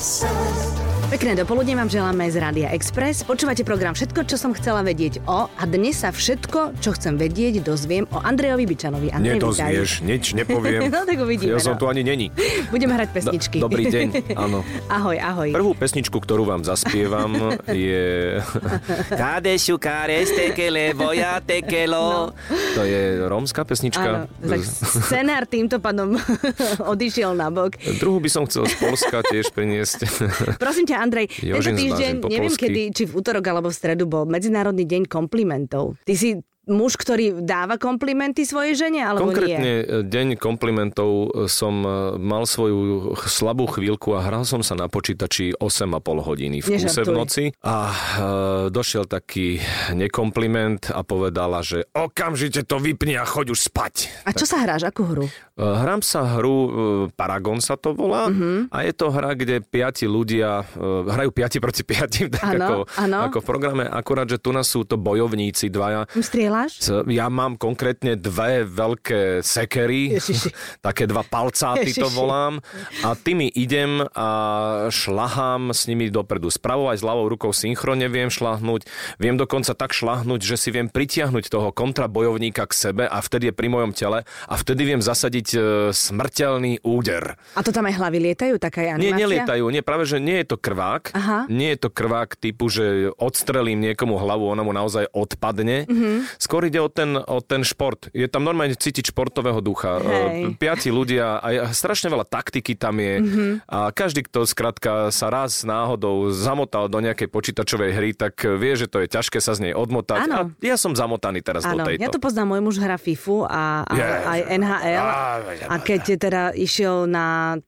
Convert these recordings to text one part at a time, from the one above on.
sun. Pekné dopoludne vám želáme z Rádia Express. Počúvate program Všetko, čo som chcela vedieť o a dnes sa všetko, čo chcem vedieť, dozviem o Andrejovi Bičanovi. Andrej, Nedozvieš, nič nepoviem. no tak uvidíme. Ja som no. tu ani není. Budeme hrať pesničky. Do, dobrý deň, áno. ahoj, ahoj. Prvú pesničku, ktorú vám zaspievam, je... Kadešu kares tekele, voja tekelo. To je rómska pesnička. Áno, tak scenár týmto pádom odišiel na bok. Druhú by som chcel z Polska tiež priniesť. Prosím ťa, Andrej, Jožin tento týždeň, neviem kedy, či v útorok alebo v stredu bol Medzinárodný deň komplimentov. Ty si muž, ktorý dáva komplimenty svojej žene, alebo nie? Konkrétne e, deň komplimentov e, som e, mal svoju slabú chvíľku a hral som sa na počítači 8,5 hodiny v kuse v Nežartuj. noci a e, došiel taký nekompliment a povedala, že okamžite to vypni a choď už spať. A čo sa hráš? Akú hru? E, Hrám sa hru, Paragon sa to volá, Mhm. a je to hra, kde piati ľudia, hrajú piati proti piatim, tak Áno, ako, áno. ako v programe, akurát, že tu nás sú to bojovníci dvaja, Strieľaš? S- Ja mám konkrétne dve veľké sekery, Ježiši. také dva palcáty to volám a tými idem a šlahám s nimi dopredu. Spravou aj s ľavou rukou synchronne viem šlahnúť. Viem dokonca tak šlahnúť, že si viem pritiahnuť toho kontrabojovníka k sebe a vtedy je pri mojom tele a vtedy viem zasadiť e, smrteľný úder. A to tam aj hlavy lietajú? Taká je Nie, animácia? nelietajú. Nie, práve, že nie je to krvák. Aha. Nie je to krvák typu, že odstrelím niekomu hlavu, ona mu naozaj odpadne. Mhm. Mm-hmm. Skôr ide o ten, o ten šport. Je tam normálne cítiť športového ducha. Hej. E, Piati ľudia, a strašne veľa taktiky tam je. Mhm. Mm-hmm. A každý, kto skrátka sa raz náhodou zamotal do nejakej počítačovej hry, tak vie, že to je ťažké sa z nej odmotať. Áno. A ja som zamotaný teraz Áno, do tejto. ja to poznám, môj muž hrá FIFU a, a Je. aj NHL. Á, A keď teda išiel na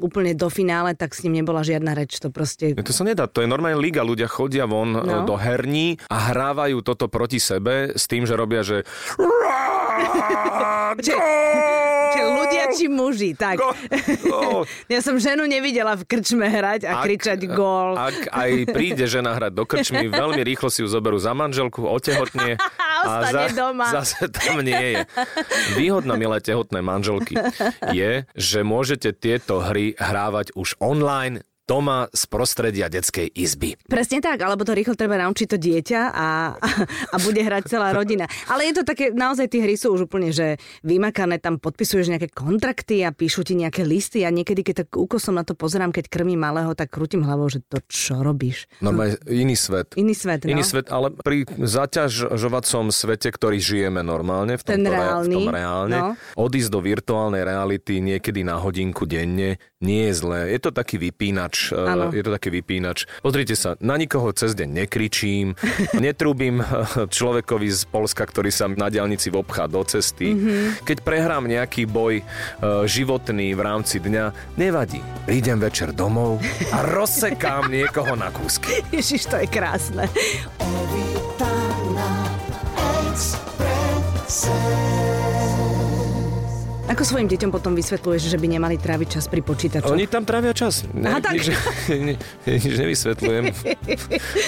úplne do finále, tak s ním nebola žiadna reč. To proste... To sa nedá, to je normálne liga, ľudia chodia von No. no. do herní a hrávajú toto proti sebe s tým, že robia, že... Čiže ľudia či muži, tak. Go- go. Ja som ženu nevidela v krčme hrať a kričať gól. Ak aj príde žena hrať do krčmy, veľmi rýchlo si ju zoberú za manželku, otehotne A ostane doma. zase tam nie je. Výhodná, milé tehotné manželky, je, že môžete tieto hry hrávať už online doma z prostredia detskej izby. Presne tak, alebo to rýchlo treba naučiť to dieťa a, a bude hrať celá rodina. Ale je to také, naozaj tie hry sú už úplne, že vymakané, tam podpisuješ nejaké kontrakty a píšu ti nejaké listy a niekedy, keď tak úkosom na to pozerám, keď krmím malého, tak krútim hlavou, že to čo robíš? Normálne iný svet. Iný svet, no. Iný svet, ale pri zaťažovacom svete, ktorý žijeme normálne, v, Ten tomto re- reálny, v tom reálne, no. odísť do virtuálnej reality niekedy na hodinku denne nie je zlé. Je to taký vypínač. Eh, Áno. Je to taký vypínač. Pozrite sa, na nikoho cez deň nekričím, netrúbim eh, človekovi z Polska, ktorý sa na diálnici vobchá do cesty. Mhm. Mm-hmm. Keď prehrám nejaký boj eh, životný v rámci dňa, nevadí. Prídem večer domov a rozsekám niekoho na kúsky. Ježiš, to je krásne. Ako svojim deťom potom vysvetľuješ, že by nemali tráviť čas pri počítaču? Oni tam trávia čas. Ne, Aha, tak. Nič, ni, nič nevysvetľujem.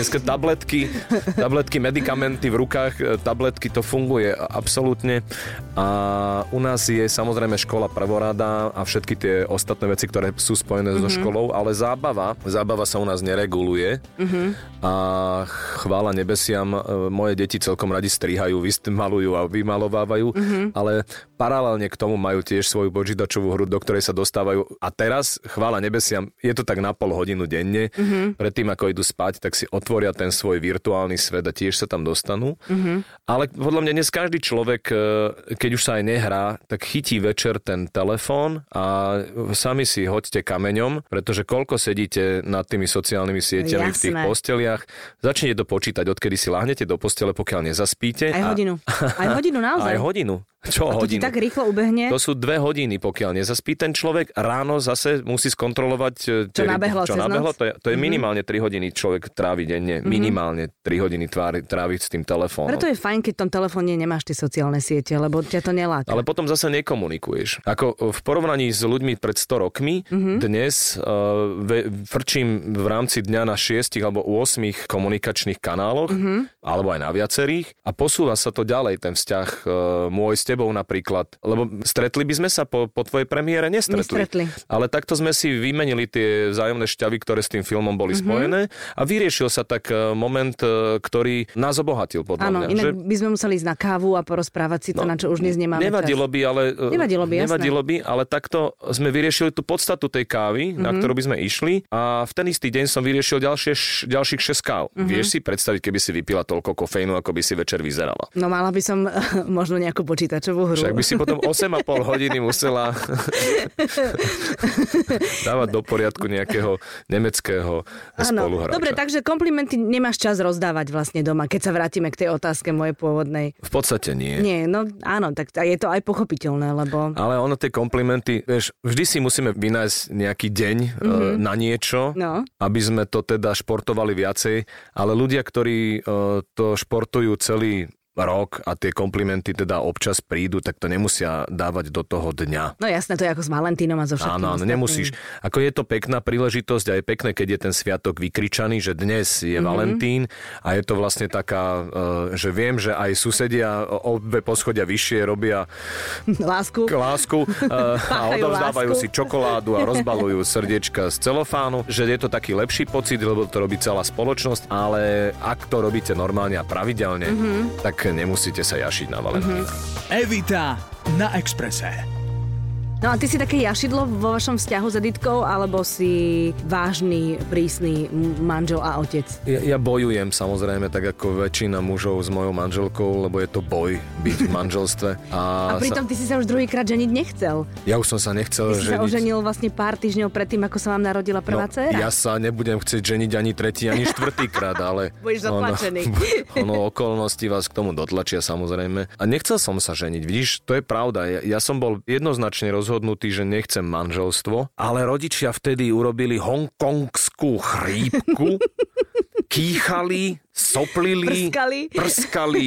Dneska tabletky, tabletky, medikamenty v rukách, e, tabletky, to funguje absolútne. A u nás je samozrejme škola prvorada a všetky tie ostatné veci, ktoré sú spojené Mhm. so školou, ale zábava, zábava sa u nás nereguluje. Mhm. A chvála nebesiam, e, moje deti celkom radi strihajú, malujú a vymalovávajú, Mhm. ale paralelne k tomu majú tiež svoju počítačovú hru, do ktorej sa dostávajú. A teraz, chvála nebesiam, je to tak na pol hodinu denne. Mhm. Mm-hmm. Predtým, ako idú spať, tak si otvoria ten svoj virtuálny svet a tiež sa tam dostanú. Mhm. Mm-hmm. Ale podľa mňa dnes každý človek, e, keď už sa aj nehrá, tak chytí večer ten telefón a sami si hoďte kameňom, pretože koľko sedíte nad tými sociálnymi sieťami v tých Jasné. posteliach, začnete to počítať, odkedy si lahnete do postele, pokiaľ nezaspíte. Aj a- hodinu. Aj hodinu naozaj. Aj hodinu. Čo A to hodinu? tak rýchlo ubehne. To sú dve hodiny, pokiaľ nezaspí ten človek. Ráno zase musí skontrolovať... e, Čo tie- nabehlo čo nabehlo. To je, to je minimálne 3 hodiny človek trávi denne. Minimálne 3 hodiny tvári, trávi s tým telefónom. Preto je fajn, keď v tom telefóne nemáš tie sociálne siete, lebo ťa to neláka. Ale potom zase nekomunikuješ. Ako v porovnaní s ľuďmi pred 100 rokmi, mm-hmm. dnes uh, ve, frčím v rámci dňa na 6 alebo 8 komunikačných kanáloch, mm-hmm. alebo aj na viacerých a posúva sa to ďalej, ten vzťah, uh, môj vzťah tebou napríklad, lebo stretli by sme sa po, po tvojej premiére? Nestretli. Nestretli. Ale takto sme si vymenili tie vzájomné šťavy, ktoré s tým filmom boli mm-hmm. spojené a vyriešil sa tak e, moment, e, ktorý nás obohatil podľa Áno, mňa. inak že... by sme museli ísť na kávu a porozprávať si to, No, na čo už dnes nemáme Nevadilo čas. by, ale... e, Nevadilo by, jasné. nevadilo by, ale takto sme vyriešili tú podstatu tej kávy, mm-hmm. na Mhm. ktorú by sme išli a v ten istý deň som vyriešil ďalšie, ďalších 6 káv. Mhm. Mm-hmm. Vieš si predstaviť, keby si vypila toľko kofeínu, ako by si večer vyzerala. No mala by som možno nejakú počítačovú hru. Však by si potom 8,5 hodiny musela dávať do poriadku nejakého nemeckého spoluhráča. dobre, takže komplimenty nemáš čas rozdávať vlastne doma, keď sa vrátime k tej otázke mojej pôvodnej. V podstate nie. Nie, no áno, tak je to aj pochopiteľné, lebo... Ale ono tie komplimenty, vieš, vždy si musíme vynájsť nejaký deň mm-hmm. na niečo, No. aby sme to teda športovali viacej, ale ľudia, ktorí uh, to športujú celý rok a tie komplimenty teda občas prídu, tak to nemusia dávať do toho dňa. No jasné, to je ako s Valentínom a so všetkým Áno, áno, nemusíš. Ako je to pekná príležitosť a je pekné, keď je ten sviatok vykričaný, že dnes je Mhm. mm-hmm. Valentín a je to vlastne taká, uh, že viem, že aj susedia o dve poschodia vyššie robia Lásku. lásku uh, a odovzdávajú lásku. si čokoládu a rozbalujú srdiečka z celofánu, že je to taký lepší pocit, lebo to robí celá spoločnosť, ale ak to robíte normálne a pravidelne, Mhm. mm-hmm. tak nemusíte sa jašiť na Valentína. Mm-hmm. Evita na Exprese. No a ty si také jašidlo vo vašom vzťahu s Editkou, alebo si vážny, prísny manžel a otec? Ja, ja bojujem samozrejme, tak ako väčšina mužov s mojou manželkou, lebo je to boj byť v manželstve. A, A pritom ty si sa už druhýkrát ženiť nechcel. sa, ja už som sa nechcel Ty si sa ženiť. oženil vlastne pár týždňov predtým, ako sa vám narodila prvá no, dcéra. ja sa nebudem chcieť ženiť ani tretí, ani štvrtýkrát, ale... Budeš zatlačený. Ono, ono okolnosti vás k tomu dotlačia samozrejme. A nechcel som sa ženiť, vidíš, to je pravda. Ja, ja som bol jednoznačne rozhodnutý, že nechcem manželstvo, ale rodičia vtedy urobili hongkongskú chrípku, kýchali, soplili, Prskali. prskali,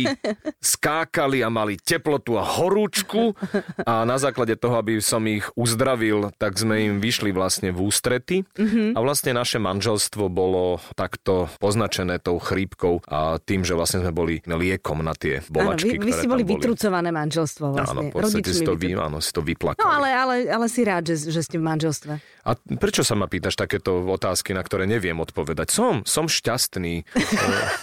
skákali a mali teplotu a horúčku a na základe toho, aby som ich uzdravil, tak sme im vyšli vlastne v ústrety Mhm. a vlastne naše manželstvo bolo takto poznačené tou chrípkou a tým, že vlastne sme boli liekom na tie Áno, bolačky, vy, vy ktoré tam boli boli. vytrucované manželstvo Áno, vlastne. v podstate si to, vy, áno, si to vyplakali. No ale, ale, ale si rád, že, že ste v manželstve. A prečo sa ma pýtaš takéto otázky, na ktoré neviem odpovedať? Som, som šťastný,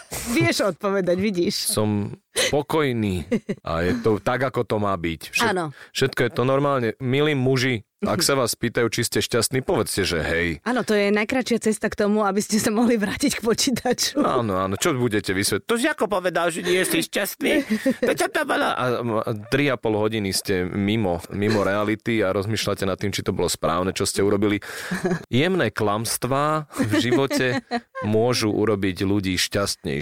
Vieš odpovedať, vidíš. som spokojný a je to tak, ako to má byť. Všet, Áno. Všetko je to normálne. Milí muži, ak sa vás pýtajú, či ste šťastní, povedzte, že hej. Áno, to je najkračšia cesta k tomu, aby ste sa mohli vrátiť k počítaču. Áno, áno, čo budete vysvetliť? To si ako povedal, že nie si šťastný? To čo to bolo? A m- tri a pol hodiny ste mimo, mimo reality a rozmýšľate nad tým, či to bolo správne, čo ste urobili. Jemné klamstvá v živote môžu urobiť ľudí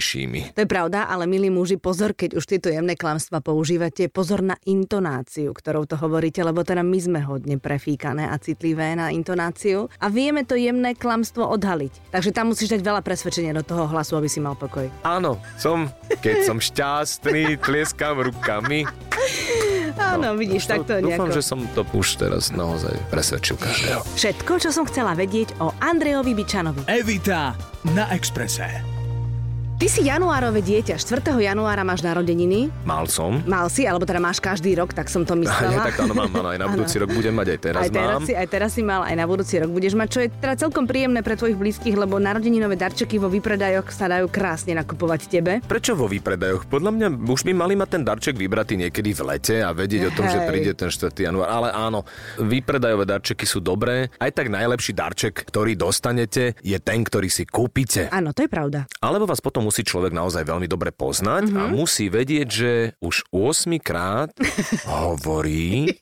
šťastnejšími. To je pravda, ale milí muži, pozor, keď už tieto jemné klamstva používate, pozor na intonáciu, ktorou to hovoríte, lebo teda my sme hodne prefíkané a citlivé na intonáciu a vieme to jemné klamstvo odhaliť. Takže tam musíš dať veľa presvedčenia do toho hlasu, aby si mal pokoj. Áno, som, keď som šťastný, tlieskam rukami. Áno, vidíš, tak to Dúfam, nejako. že som to už teraz naozaj presvedčil každého. Všetko, čo som chcela vedieť o Andrejovi Bičanovi. Evita na Exprese. Ty si januárové dieťa, 4. januára máš narodeniny, Mal som. mal si, alebo teda máš každý rok, tak som to Ja, myslela. tak áno, mám, áno, aj na budúci rok budem mať, aj teraz, aj teraz, mám. si, aj teraz si mal, aj na budúci rok budeš mať, čo je teda celkom príjemné pre tvojich blízkych, lebo narodeninové darčeky vo výpredajoch sa dajú krásne nakupovať tebe. Prečo vo výpredajoch? Podľa mňa už by mali mať ten darček vybratý niekedy v lete a vedieť o tom, že príde ten 4. január. Ale áno, výpredajové darčeky sú dobré. Aj tak najlepší darček, ktorý dostanete, je ten, ktorý si kúpite. Áno, to je pravda. Alebo vás potom musí človek naozaj veľmi dobre poznať mm-hmm. a musí vedieť, že už 8 krát hovorí,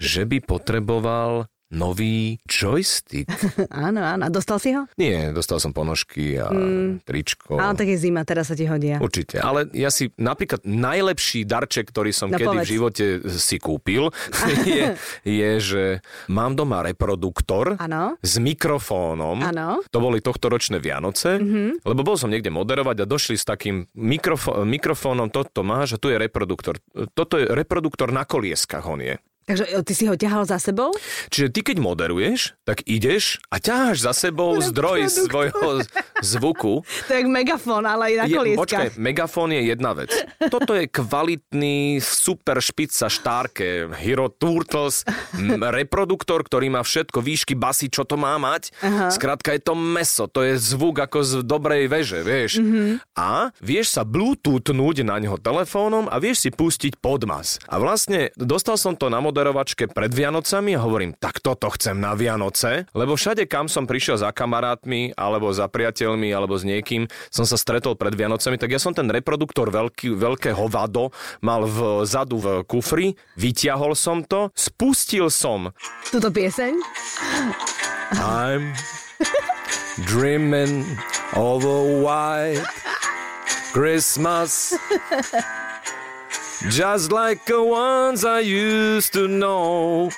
že by potreboval nový joystick. Áno, áno. A dostal si ho? Nie, dostal som ponožky a mm. tričko. Áno, tak je zima, teraz sa ti hodia. Určite, ale ja si napríklad najlepší darček, ktorý som No kedy povedz. v živote si kúpil, je, je, že mám doma reproduktor Áno. s mikrofónom. Áno. To boli tohto ročné Vianoce, mm-hmm. lebo bol som niekde moderovať a došli s takým mikrofó- mikrofónom, toto máš a tu je reproduktor. Toto je reproduktor na kolieskach, on je. Takže e, ty si ho ťahal za sebou? Čiže ty keď moderuješ, tak ideš a ťaháš za sebou zdroj svojho zvuku. To je megafón, ale aj na Je, počkaj, megafón je jedna vec. Toto je kvalitný, super špica štárke, Hero Turtles, reproduktor, ktorý má všetko, výšky, basy, čo to má mať. Aha. Skrátka je to meso, to je zvuk ako z dobrej veže, vieš. Mm-hmm. A vieš sa bluetoothnúť na neho telefónom a vieš si pustiť podmas. A vlastne dostal som to na moderovačke pred Vianocami a hovorím, tak toto chcem na Vianoce, lebo všade, kam som prišiel za kamarátmi, alebo za priateľmi, alebo s niekým, som sa stretol pred Vianocami, tak ja som ten reproduktor veľký, veľké hovado mal vzadu v kufri, vyťahol som to, spustil som. Tuto pieseň? I'm dreaming of a white Christmas Just like the ones I used to know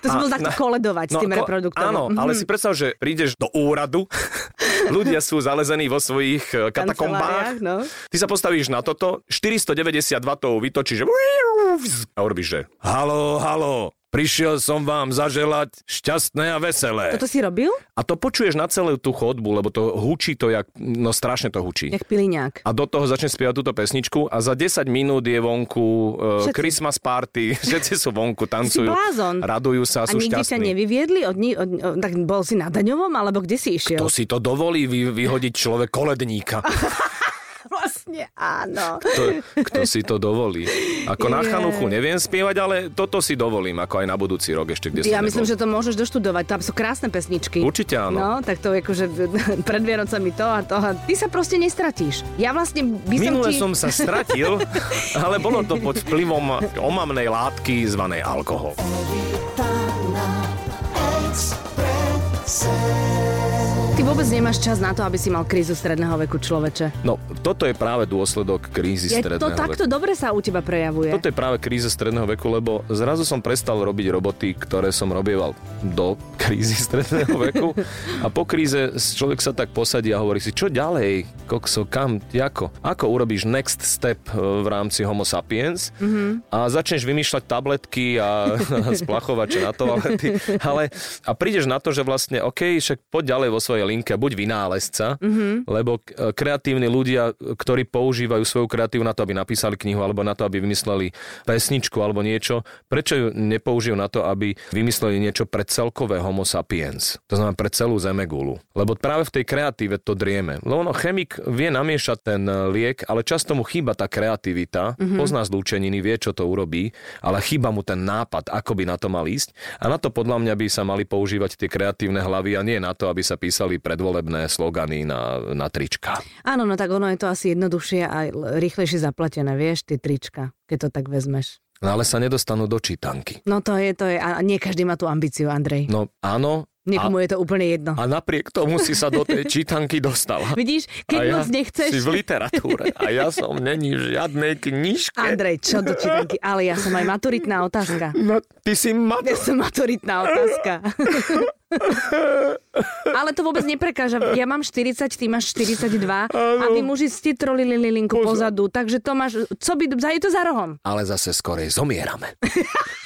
To si bol takto na- koledovať s tým ko- reproduktorom. Áno, Mhm. ale si predstav, že prídeš do úradu, ľudia sú zalezení vo svojich eh, katakombách, no. ty sa postavíš na toto, 490 W vytočíš a urobíš, že halo, halo, prišiel som vám zaželať šťastné a veselé. Toto si robil? A to počuješ na celú tú chodbu, lebo to hučí to, jak, no strašne to hučí. Jak piliňák. A do toho začne spievať túto pesničku a za 10 minút je vonku uh, Všetci. Christmas party, všetci sú vonku, tancujú, radujú sa, A sú nikde ťa šťastní. nevyviedli? Od, ni- od, od, tak bol si na Daňovom, alebo kde si išiel? To si to dovolí vy, vyhodiť človek koledníka. Vlastne áno. To, kto si to dovolí? Ako na Je. chanuchu neviem spievať, ale toto si dovolím, ako aj na budúci rok ešte, kde som Ja myslím, nebol. že to môžeš doštudovať. Tam sú krásne pesničky. Určite áno. No, tak to akože pred Vianocami to a to. A ty sa proste nestratíš. Ja vlastne by som Minule ti... som sa stratil, ale bolo to pod vplyvom omamnej látky zvanej alkohol. Vôbec nemáš čas na to, aby si mal krízu stredného veku človeče. No, toto je práve dôsledok krízy Je stredného to takto veku. dobre sa u teba prejavuje. Toto je práve kríza stredného veku, lebo zrazu som prestal robiť roboty, ktoré som robieval do krízy stredného veku. A po kríze človek sa tak posadí a hovorí si, čo ďalej, kokso, kam, ako? Ako urobíš next step e, v rámci Homo sapiens mm-hmm. a začneš vymýšľať tabletky a, a splachovače na toalety, ale a prídeš na to, že vlastne, OK, však poď ďalej vo svojej linke, buď vynálezca, mm-hmm. lebo k- kreatívni ľudia, ktorí používajú svoju kreatívu na to, aby napísali knihu, alebo na to, aby vymysleli pesničku alebo niečo, prečo ju nepoužijú na to, aby vymysleli niečo pre celkové homo sapiens? To znamená pre celú zemegulu. Lebo práve v tej kreatíve to drieme. Lebo ono, chemik vie namiešať ten e, liek, ale často mu chýba tá kreativita, mm-hmm. pozná zlúčeniny, vie, čo to urobí, ale chýba mu ten nápad, ako by na to mal ísť. A na to podľa mňa by sa mali používať tie kreatívne hlavy a nie na to, aby sa písali predvolebné slogany na, na trička. Áno, no tak ono je to asi jednoduchšie a rýchlejšie zaplatené, vieš, tie trička, keď to tak vezmeš. No ale sa nedostanú do čítanky. No to je, to je, a nie každý má tú ambíciu, Andrej. No áno, Niekomu a, je to úplne jedno. a napriek tomu si sa do tej čítanky dostala. Vidíš, keď a ja moc nechceš... si v literatúre a ja som není v žiadnej knižke. Andrej, čo do čítanky? Ale ja som aj maturitná otázka. No, ty si ma... Ja som maturitná otázka. Ale to vôbec neprekáža. Ja mám 40, ty máš 42 a vy muži ste trolili lilinku pozadu, takže to máš... Co by... Je to za rohom. Ale zase skorej zomierame.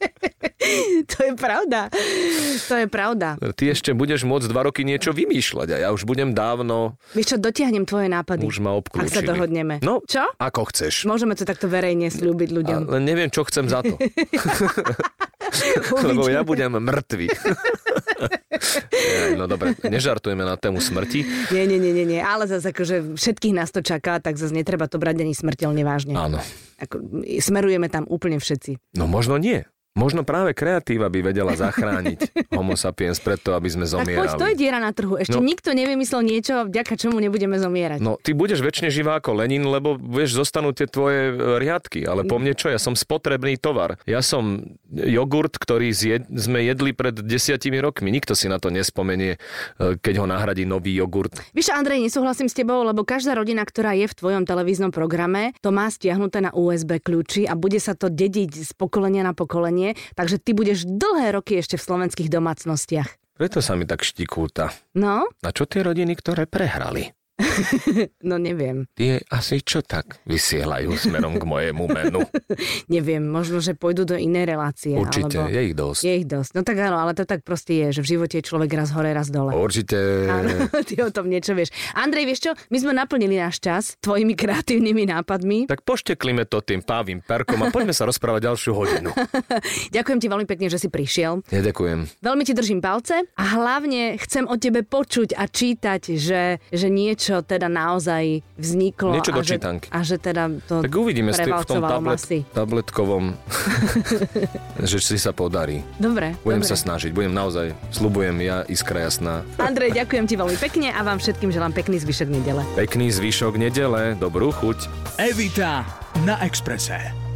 To je pravda. To je pravda. Ty ešte budeš môcť dva roky niečo vymýšľať a ja už budem dávno, Vieš čo, dotiahnem tvoje nápady. už ma obklúčili. Ak sa dohodneme. No, Čo? ako chceš. Môžeme to takto verejne slúbiť ľuďom. Ale neviem, čo chcem za to. Lebo ja budem mŕtvy. No dobre, nežartujeme na tému smrti. Nie, nie, nie, nie, nie. Ale zase akože všetkých nás to čaká, tak zase netreba to brať ani smrteľne vážne. Áno. Ako, smerujeme tam úplne všetci. No možno nie. Možno práve kreatíva by vedela zachrániť homo sapiens pred to, aby sme Tak poď, to je zomierali. diera na trhu. Ešte No. nikto nevymyslel niečo, vďaka čomu nebudeme zomierať. No, ty budeš väčšine živá ako Lenin, lebo vieš, zostanú tie tvoje e, riadky. Ale po mne čo? Ja som spotrebný tovar. Ja som jogurt, ktorý zjed, sme jedli pred desiatimi rokmi. Nikto si na to nespomenie, e, keď ho nahradí nový jogurt. Víš, Andrej, nesúhlasím s tebou, lebo každá rodina, ktorá je v tvojom televíznom programe, to má stiahnuté na USB kľúči a bude sa to dediť z pokolenia na pokolenie, takže ty budeš dlhé roky ešte v slovenských domácnostiach. Preto sa mi tak štikúta. No, A čo tie rodiny, ktoré prehrali? No neviem. Tie asi čo tak vysielajú smerom k mojemu menu. Neviem, možno, že pôjdu do inej relácie. Určite, alebo... je ich dosť. Je ich dosť. No tak áno, ale to tak proste je, že v živote je človek raz hore, raz dole. Určite. Áno, ty o tom niečo vieš. Andrej, vieš čo? My sme naplnili náš čas tvojimi kreatívnymi nápadmi. Tak pošteklíme to tým pávým perkom a poďme sa rozprávať ďalšiu hodinu. Ďakujem ti veľmi pekne, že si prišiel. Ja ďakujem. Veľmi ti držím palce a hlavne chcem od tebe počuť a čítať, že, že niečo teda naozaj vzniklo. Niečo a do že, čítanky. A že teda to Tak uvidíme v tom tablet, masy. tabletkovom, že si sa podarí. Dobre, Budem dobre. sa snažiť, budem naozaj, slubujem ja, iskra jasná. Andrej, ďakujem ti veľmi pekne a vám všetkým želám pekný zvyšok nedele. Pekný zvyšok nedele, dobrú chuť. Evita na Exprese.